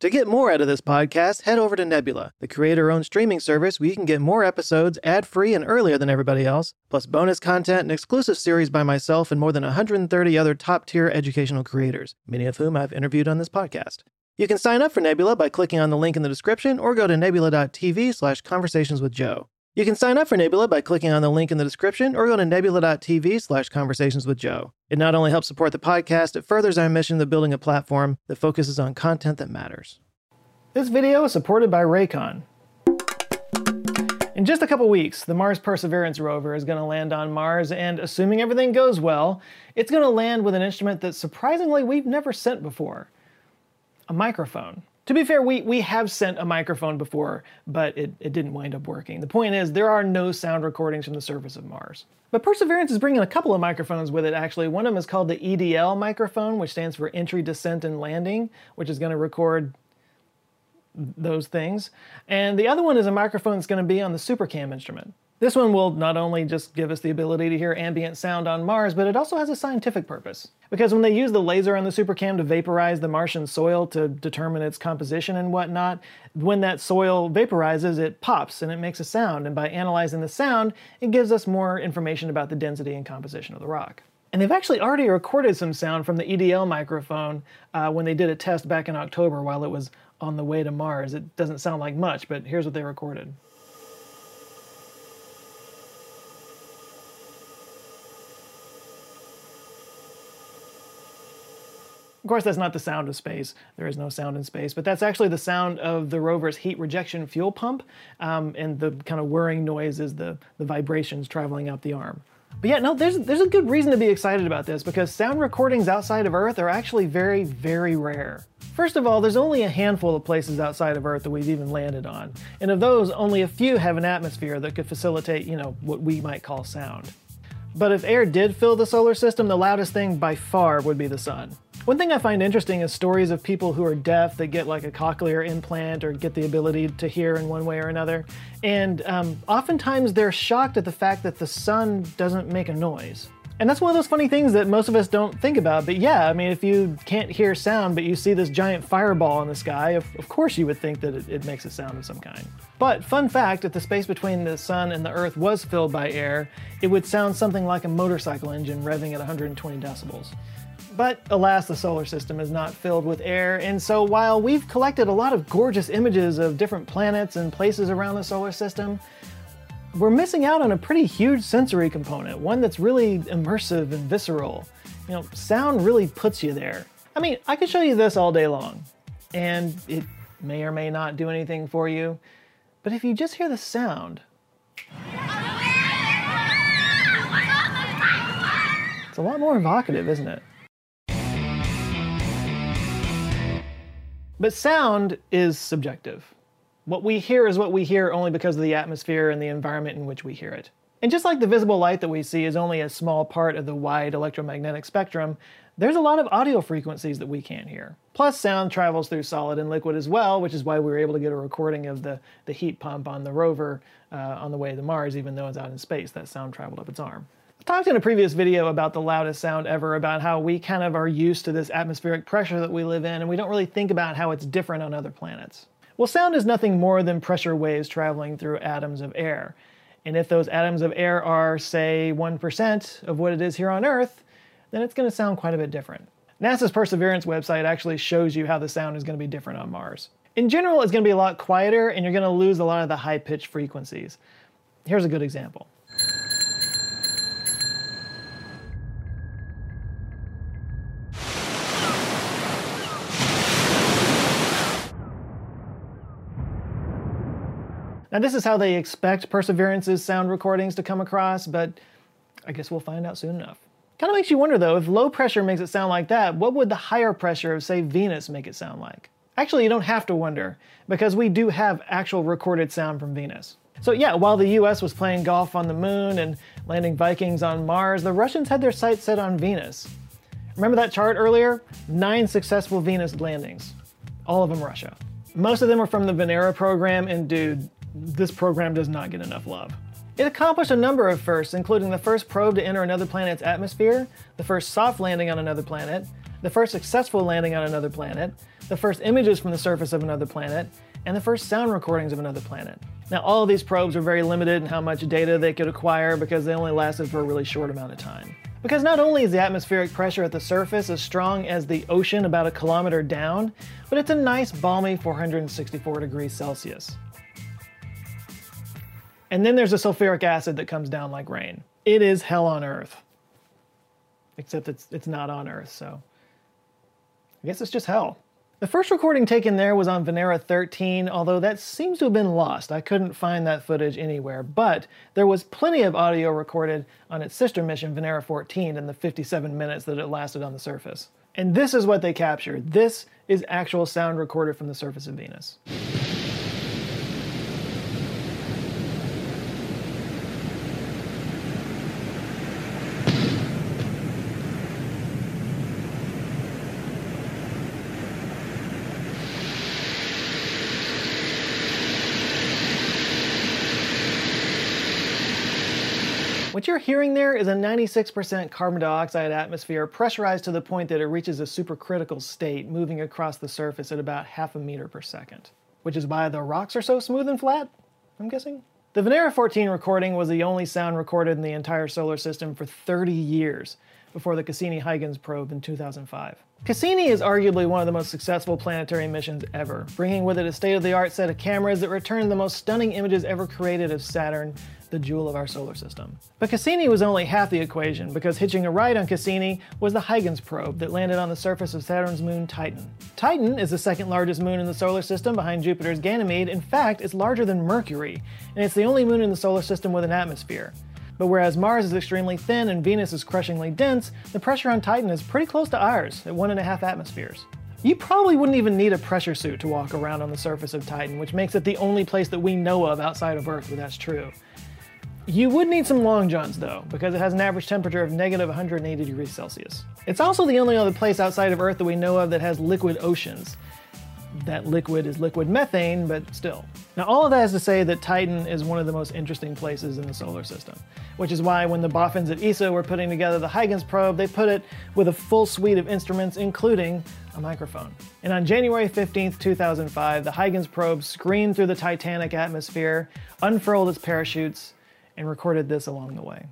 To get more out of this podcast, head over to Nebula, the creator owned streaming service where you can get more episodes ad free and earlier than everybody else, plus bonus content and exclusive series by myself and more than 130 other top tier educational creators, many of whom I've interviewed on this podcast. You can sign up for Nebula by clicking on the link in the description or go to nebula.tv slash conversations with Joe. You can sign up for Nebula by clicking on the link in the description or go to nebula.tv slash conversations with Joe. It not only helps support the podcast, it furthers our mission of building a platform that focuses on content that matters. This video is supported by Raycon. In just a couple weeks, the Mars Perseverance rover is going to land on Mars, and assuming everything goes well, it's going to land with an instrument that surprisingly we've never sent before a microphone. To be fair, we, we have sent a microphone before, but it, it didn't wind up working. The point is, there are no sound recordings from the surface of Mars. But Perseverance is bringing a couple of microphones with it, actually. One of them is called the EDL microphone, which stands for Entry, Descent, and Landing, which is going to record those things. And the other one is a microphone that's going to be on the SuperCam instrument. This one will not only just give us the ability to hear ambient sound on Mars, but it also has a scientific purpose. Because when they use the laser on the SuperCam to vaporize the Martian soil to determine its composition and whatnot, when that soil vaporizes, it pops and it makes a sound. And by analyzing the sound, it gives us more information about the density and composition of the rock. And they've actually already recorded some sound from the EDL microphone uh, when they did a test back in October while it was on the way to Mars. It doesn't sound like much, but here's what they recorded. Of course, that's not the sound of space. There is no sound in space, but that's actually the sound of the rover's heat rejection fuel pump, um, and the kind of whirring noise is the, the vibrations traveling up the arm. But yeah, no, there's there's a good reason to be excited about this because sound recordings outside of Earth are actually very, very rare. First of all, there's only a handful of places outside of Earth that we've even landed on, and of those, only a few have an atmosphere that could facilitate, you know, what we might call sound. But if air did fill the solar system, the loudest thing by far would be the sun. One thing I find interesting is stories of people who are deaf that get like a cochlear implant or get the ability to hear in one way or another. And um, oftentimes they're shocked at the fact that the sun doesn't make a noise. And that's one of those funny things that most of us don't think about. But yeah, I mean, if you can't hear sound, but you see this giant fireball in the sky, of, of course you would think that it, it, makes a sound of some kind. But fun fact if the space between the sun and the earth was filled by air, it would sound something like a motorcycle engine revving at 120 decibels. But alas, the solar system is not filled with air, and so while we've collected a lot of gorgeous images of different planets and places around the solar system, we're missing out on a pretty huge sensory component, one that's really immersive and visceral. You know, sound really puts you there. I mean, I could show you this all day long, and it may or may not do anything for you, but if you just hear the sound, it's a lot more evocative, isn't it? But sound is subjective. What we hear is what we hear only because of the atmosphere and the environment in which we hear it. And just like the visible light that we see is only a small part of the wide electromagnetic spectrum, there's a lot of audio frequencies that we can't hear. Plus, sound travels through solid and liquid as well, which is why we were able to get a recording of the, the heat pump on the rover uh, on the way to Mars, even though it's out in space. That sound traveled up its arm talked in a previous video about the loudest sound ever, about how we kind of are used to this atmospheric pressure that we live in, and we don't really think about how it's different on other planets. Well, sound is nothing more than pressure waves traveling through atoms of air. And if those atoms of air are, say, 1% of what it is here on Earth, then it's going to sound quite a bit different. NASA's Perseverance website actually shows you how the sound is going to be different on Mars. In general, it's going to be a lot quieter, and you're going to lose a lot of the high pitched frequencies. Here's a good example. Now, this is how they expect Perseverance's sound recordings to come across, but I guess we'll find out soon enough. Kind of makes you wonder though, if low pressure makes it sound like that, what would the higher pressure of, say, Venus make it sound like? Actually, you don't have to wonder, because we do have actual recorded sound from Venus. So, yeah, while the US was playing golf on the moon and landing Vikings on Mars, the Russians had their sights set on Venus. Remember that chart earlier? Nine successful Venus landings. All of them Russia. Most of them were from the Venera program, and dude, this program does not get enough love. It accomplished a number of firsts, including the first probe to enter another planet's atmosphere, the first soft landing on another planet, the first successful landing on another planet, the first images from the surface of another planet, and the first sound recordings of another planet. Now, all of these probes were very limited in how much data they could acquire because they only lasted for a really short amount of time. Because not only is the atmospheric pressure at the surface as strong as the ocean about a kilometer down, but it's a nice balmy 464 degrees Celsius. And then there's a sulfuric acid that comes down like rain. It is hell on Earth. Except it's, it's not on Earth, so I guess it's just hell. The first recording taken there was on Venera 13, although that seems to have been lost. I couldn't find that footage anywhere, but there was plenty of audio recorded on its sister mission, Venera 14, in the 57 minutes that it lasted on the surface. And this is what they captured. This is actual sound recorded from the surface of Venus. Hearing there is a 96% carbon dioxide atmosphere pressurized to the point that it reaches a supercritical state, moving across the surface at about half a meter per second. Which is why the rocks are so smooth and flat, I'm guessing? The Venera 14 recording was the only sound recorded in the entire solar system for 30 years before the Cassini-Huygens probe in 2005. Cassini is arguably one of the most successful planetary missions ever, bringing with it a state-of-the-art set of cameras that returned the most stunning images ever created of Saturn the jewel of our solar system. But Cassini was only half the equation because hitching a ride on Cassini was the Huygens probe that landed on the surface of Saturn's moon Titan. Titan is the second largest moon in the solar system behind Jupiter's Ganymede. In fact, it's larger than Mercury, and it's the only moon in the solar system with an atmosphere. But whereas Mars is extremely thin and Venus is crushingly dense, the pressure on Titan is pretty close to ours, at one and a half atmospheres. You probably wouldn't even need a pressure suit to walk around on the surface of Titan, which makes it the only place that we know of outside of Earth where that's true. You would need some long johns though, because it has an average temperature of negative 180 degrees Celsius. It's also the only other place outside of Earth that we know of that has liquid oceans. That liquid is liquid methane, but still. Now all of that is to say that Titan is one of the most interesting places in the solar system, which is why when the boffins at ESA were putting together the Huygens probe, they put it with a full suite of instruments, including a microphone. And on January 15, 2005, the Huygens probe screamed through the Titanic atmosphere, unfurled its parachutes, and recorded this along the way.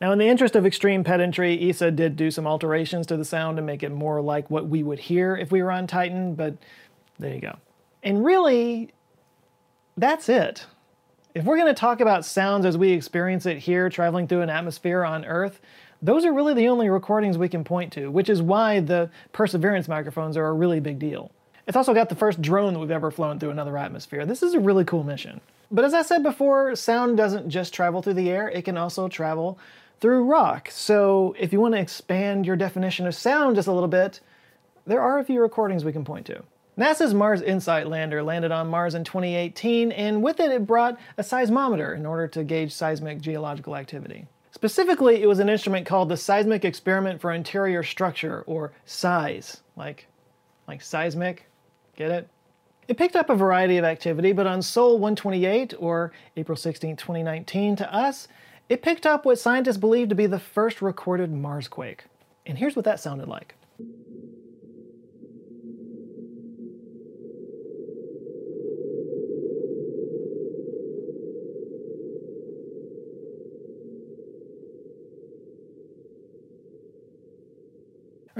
Now, in the interest of extreme pedantry, ESA did do some alterations to the sound to make it more like what we would hear if we were on Titan, but there you go. And really, that's it. If we're going to talk about sounds as we experience it here traveling through an atmosphere on Earth, those are really the only recordings we can point to, which is why the Perseverance microphones are a really big deal. It's also got the first drone that we've ever flown through another atmosphere. This is a really cool mission. But as I said before, sound doesn't just travel through the air, it can also travel through rock. So if you want to expand your definition of sound just a little bit, there are a few recordings we can point to. NASA's Mars InSight lander landed on Mars in 2018, and with it, it brought a seismometer in order to gauge seismic geological activity. Specifically, it was an instrument called the Seismic Experiment for Interior Structure, or SEIS, like, like seismic, get it? It picked up a variety of activity, but on Sol 128, or April 16, 2019, to us, it picked up what scientists believe to be the first recorded Marsquake. And here's what that sounded like.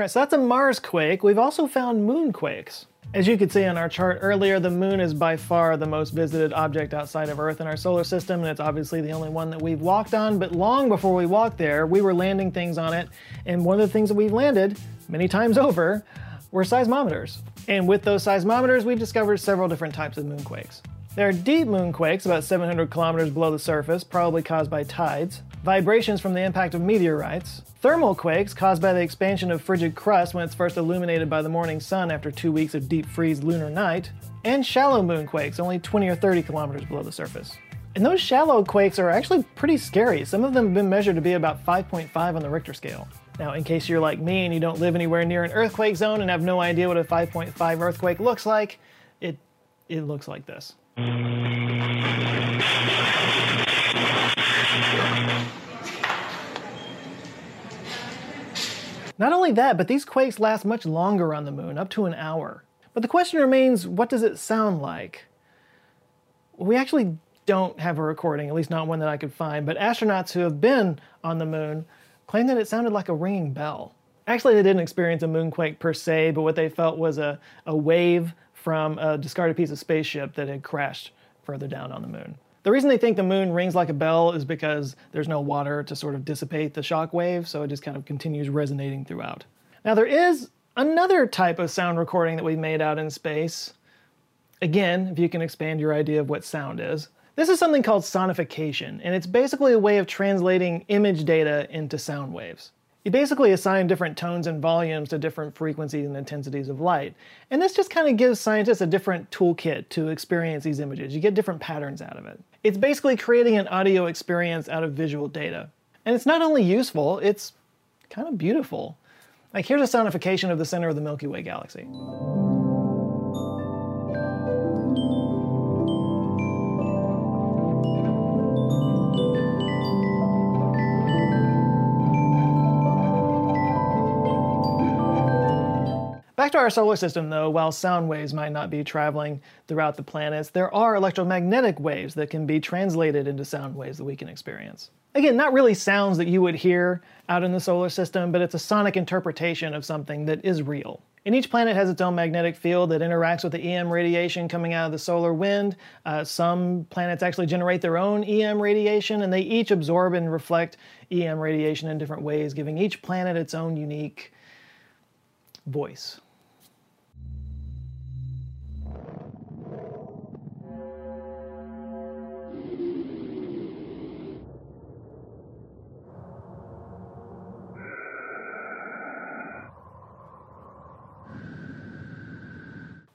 All right, so that's a Mars quake. We've also found moonquakes. As you could see on our chart earlier, the moon is by far the most visited object outside of Earth in our solar system, and it's obviously the only one that we've walked on, but long before we walked there, we were landing things on it, and one of the things that we've landed, many times over, were seismometers. And with those seismometers, we discovered several different types of moonquakes. There are deep moonquakes about 700 kilometers below the surface, probably caused by tides, vibrations from the impact of meteorites, thermal quakes caused by the expansion of frigid crust when it's first illuminated by the morning sun after two weeks of deep freeze lunar night, and shallow moonquakes, only 20 or 30 kilometers below the surface. And those shallow quakes are actually pretty scary. Some of them have been measured to be about 5.5 on the Richter scale. Now, in case you're like me and you don't live anywhere near an earthquake zone and have no idea what a 5.5 earthquake looks like, it, it looks like this. Not only that, but these quakes last much longer on the moon, up to an hour. But the question remains, what does it sound like? We actually don't have a recording, at least not one that I could find, but astronauts who have been on the moon claim that it sounded like a ringing bell. Actually, they didn't experience a moonquake per se, but what they felt was a, a wave from a discarded piece of spaceship that had crashed further down on the moon. The reason they think the moon rings like a bell is because there's no water to sort of dissipate the shock wave, so it just kind of continues resonating throughout. Now, there is another type of sound recording that we've made out in space. Again, if you can expand your idea of what sound is. This is something called sonification, and it's basically a way of translating image data into sound waves. You basically assign different tones and volumes to different frequencies and intensities of light. And this just kind of gives scientists a different toolkit to experience these images. You get different patterns out of it. It's basically creating an audio experience out of visual data. And it's not only useful, it's kind of beautiful. Like here's a sonification of the center of the Milky Way galaxy. Back to our solar system though, while sound waves might not be traveling throughout the planets, there are electromagnetic waves that can be translated into sound waves that we can experience. Again, not really sounds that you would hear out in the solar system, but it's a sonic interpretation of something that is real. And each planet has its own magnetic field that interacts with the EM radiation coming out of the solar wind. Uh, some planets actually generate their own EM radiation, and they each absorb and reflect EM radiation in different ways, giving each planet its own unique voice.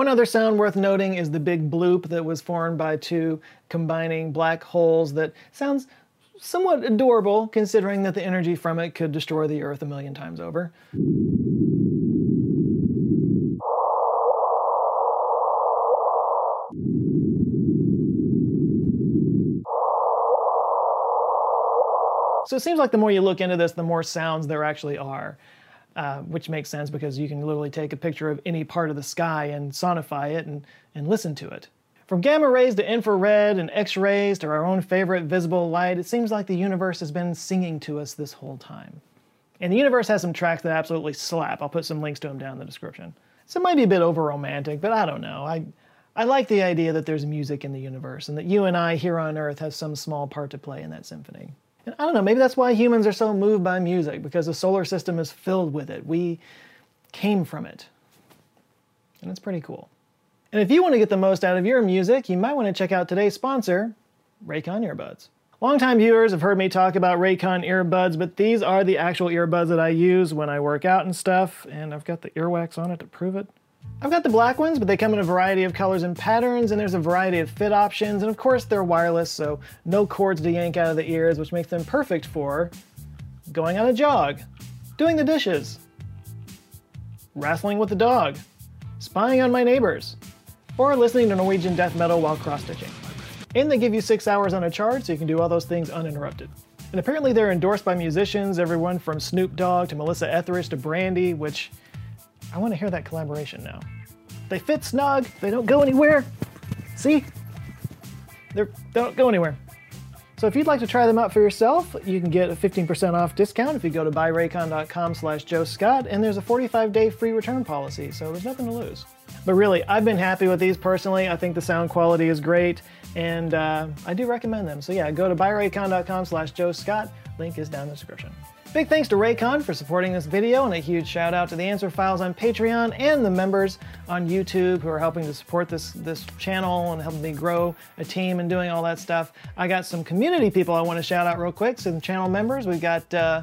One other sound worth noting is the big bloop that was formed by two combining black holes that sounds somewhat adorable considering that the energy from it could destroy the Earth a million times over. So it seems like the more you look into this, the more sounds there actually are. Uh, which makes sense because you can literally take a picture of any part of the sky and sonify it and, and listen to it. From gamma rays to infrared and X rays to our own favorite visible light, it seems like the universe has been singing to us this whole time. And the universe has some tracks that absolutely slap. I'll put some links to them down in the description. So it might be a bit over romantic, but I don't know. I, I like the idea that there's music in the universe and that you and I here on Earth have some small part to play in that symphony. And I don't know, maybe that's why humans are so moved by music, because the solar system is filled with it. We came from it. And it's pretty cool. And if you want to get the most out of your music, you might want to check out today's sponsor, Raycon Earbuds. Longtime viewers have heard me talk about Raycon earbuds, but these are the actual earbuds that I use when I work out and stuff, and I've got the earwax on it to prove it. I've got the black ones, but they come in a variety of colors and patterns, and there's a variety of fit options, and of course they're wireless, so no cords to yank out of the ears, which makes them perfect for going on a jog, doing the dishes, wrestling with the dog, spying on my neighbors, or listening to Norwegian death metal while cross-stitching. And they give you six hours on a charge, so you can do all those things uninterrupted. And apparently they're endorsed by musicians, everyone from Snoop Dogg to Melissa Etheridge to Brandy, which I want to hear that collaboration now. They fit snug, they don't go anywhere. See? They don't go anywhere. So if you'd like to try them out for yourself, you can get a 15% off discount if you go to buyraycon.com slash Joe Scott, and there's a 45-day free return policy, so there's nothing to lose. But really, I've been happy with these personally. I think the sound quality is great, and uh, I do recommend them. So yeah, go to buyraycon.com slash Joe Scott. Link is down in the description. Big thanks to Raycon for supporting this video and a huge shout out to the Answer Files on Patreon and the members on YouTube who are helping to support this, this channel and helping me grow a team and doing all that stuff. I got some community people I want to shout out real quick. Some channel members. We've got uh,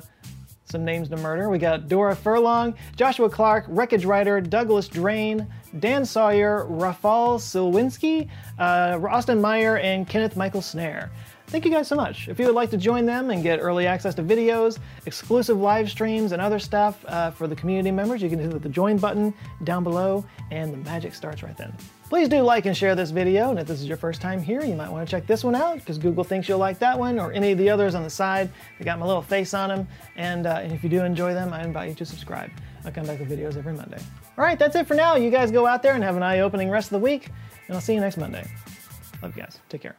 some names to murder. We got Dora Furlong, Joshua Clark, Wreckage Rider, Douglas Drain, Dan Sawyer, Rafal Silwinski, uh, Austin Meyer, and Kenneth Michael Snare. Thank you guys so much. If you would like to join them and get early access to videos, exclusive live streams, and other stuff uh, for the community members, you can hit the join button down below, and the magic starts right then. Please do like and share this video, and if this is your first time here, you might want to check this one out because Google thinks you'll like that one or any of the others on the side. They got my little face on them, and, uh, and if you do enjoy them, I invite you to subscribe. I come back with videos every Monday. All right, that's it for now. You guys go out there and have an eye-opening rest of the week, and I'll see you next Monday. Love you guys. Take care.